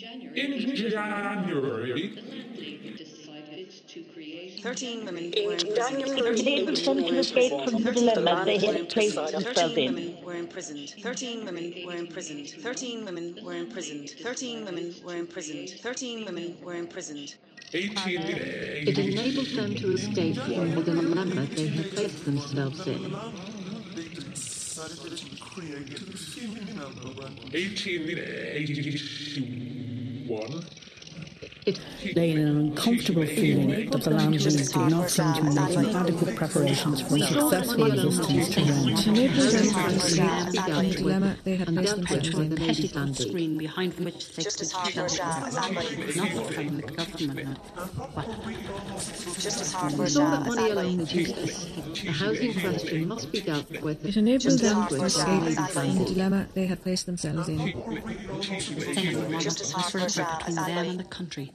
In January, 13 women In were in January, prison. enabled them to escape from the dilemma they had placed themselves 13 in. women were imprisoned. 13 women were imprisoned. 13 women were imprisoned. 13 women were imprisoned. 13 women were imprisoned. 18 It enabled them to escape from the dilemma they had placed themselves in. 1881, It They in an uncomfortable feeling that the land leagues did not seem to be making adequate preparations for a successful resistance to Rome. enabled them to escape from the dilemma they had and placed dealt with themselves the in. petticoat screen behind which they Just as could hard for shelter as anybody themselves, not from the government. Just as hard for We saw that as money alone anybody is useless. The housing question must be dealt with. It enabled and them dealt to with escape from the dilemma they had placed themselves in. they had wanted Just to as hard for uh, surrender uh, Shah uh, between them and the country.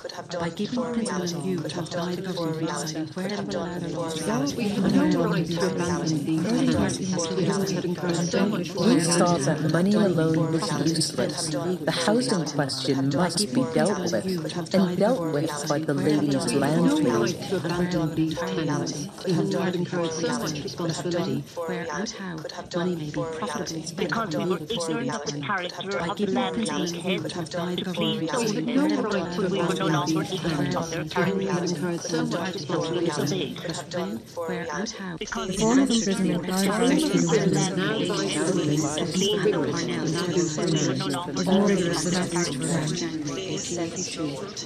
could have By done giving before reality. and you Could have done before reality. where Could have done before reality. We have no right to abandon these tenants. This had encouraged so much We saw that money alone was useless. The housing question must be dealt with, and dealt with by the ladies' land No right to abandon these tenants who had incurred so much responsibility. where and how money may be profitably spent Because we were ignorant of the character of the giving land principle league and you heads, to apply the the government please We deciding had where no to right allow to their we were laws no to longer abandon these ignorant of tenants their who character. had incurred so much responsibility. when, where and how Because The form of imprisonment now advised to the women Now lies ruling is more rigorous than that used for men. was more rigorous than that used for men.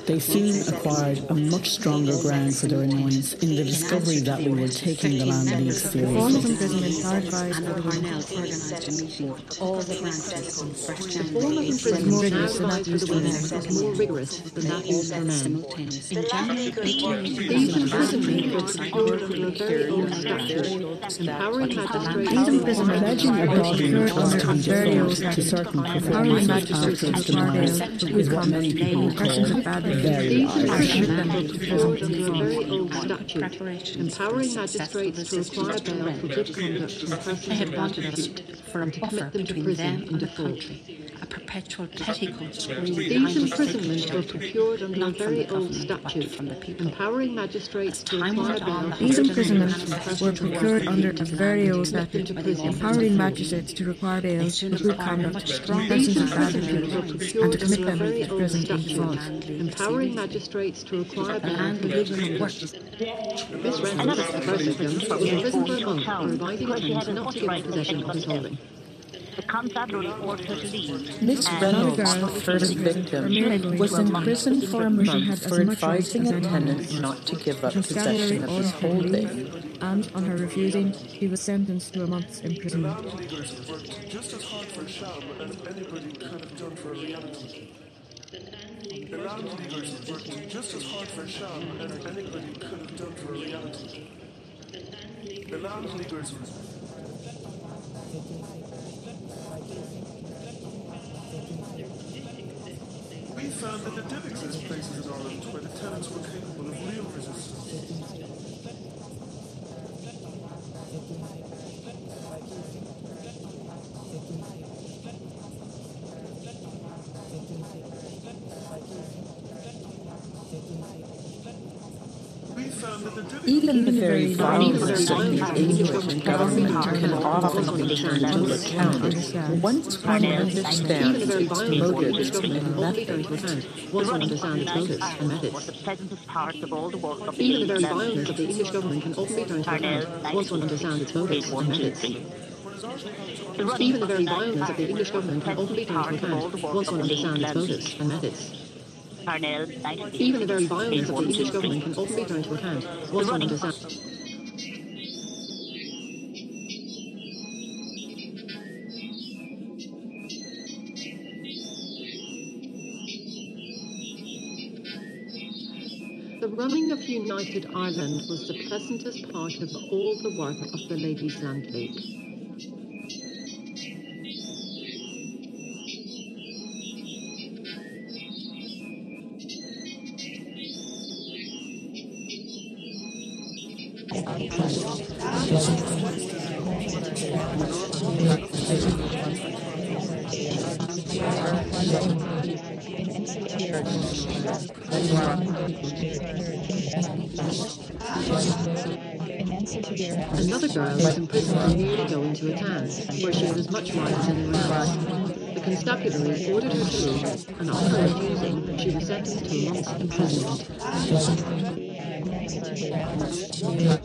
They soon acquired a much stronger ground for their annoyance in the discovery that we were taking the land leagues The form of seriously. imprisonment now advised and the the women Parnell organised a meeting of all the branches on 1st The form of January imprisonment now rigorous than that used the for women more rigorous than that used for men. simultaneously. In January These 1887, imprisonment was secured under a very old empowering magistrates to imprisonment Pledging a was body secured was under to a be very old default certain empowering magistrates to require bail for what many people persons call of bad behaviour. very These Irish. imprisonment was secured under a very old statute, preparations empowering magistrates to require bail for good conduct from They persons had wanted us for a buffer commit them to between them and the country, perpetual petticoat screen These behind which they could imprisonments were procured under a very old government, statute, from the people. empowering magistrates to Time require went bail These imprisonments were procured under a very old statute, empowering magistrates to require bail for good conduct, persons of bad repute, and to procured commit under a them very to old prison in statute, default. empowering magistrates to require The bail land for leagues good were conduct. worse. Miss Reynolds, a first victim, was imprisoned for a month for advising attendants not to give possession of his holding. The constabulary ordered leave. Miss and Reynolds, girl the first victim, merely was going in prison for a month for as much right advising a tenant not to give up possession of his ordered her to holding. and on her refusing, he was sentenced to a month's imprisonment. just as hard for Sham as anybody could have done for a reality. The land leaguers worked just as hard for Sham as anybody could have done for a reality. The land We found that there did exist places in Ireland where the tenants were capable of real resistance. Even the very violence of the English government can often be turned to account. Once one understands its of the English motives and methods. turn to account. once one understands its motives and methods. the pleasantest part of all the work of the Even the very violence of the English government can only turn to account. Once one understands its motives and methods. Even the very violence of the English government can only turn to account. Once one understands its motives and methods. Parnell, Even the very violence of the English government can only turn to account one understands. The running of United Ireland was the pleasantest part of all the work of the Ladies' Land League. Another girl was imprisoned and to go into a dance, where she was much worse than anyone else. The constabulary ordered her to leave, and after refusing, she was sentenced to months imprisonment. The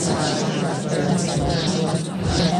Thank you.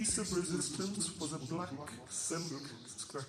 Piece of resistance was a black silk skirt.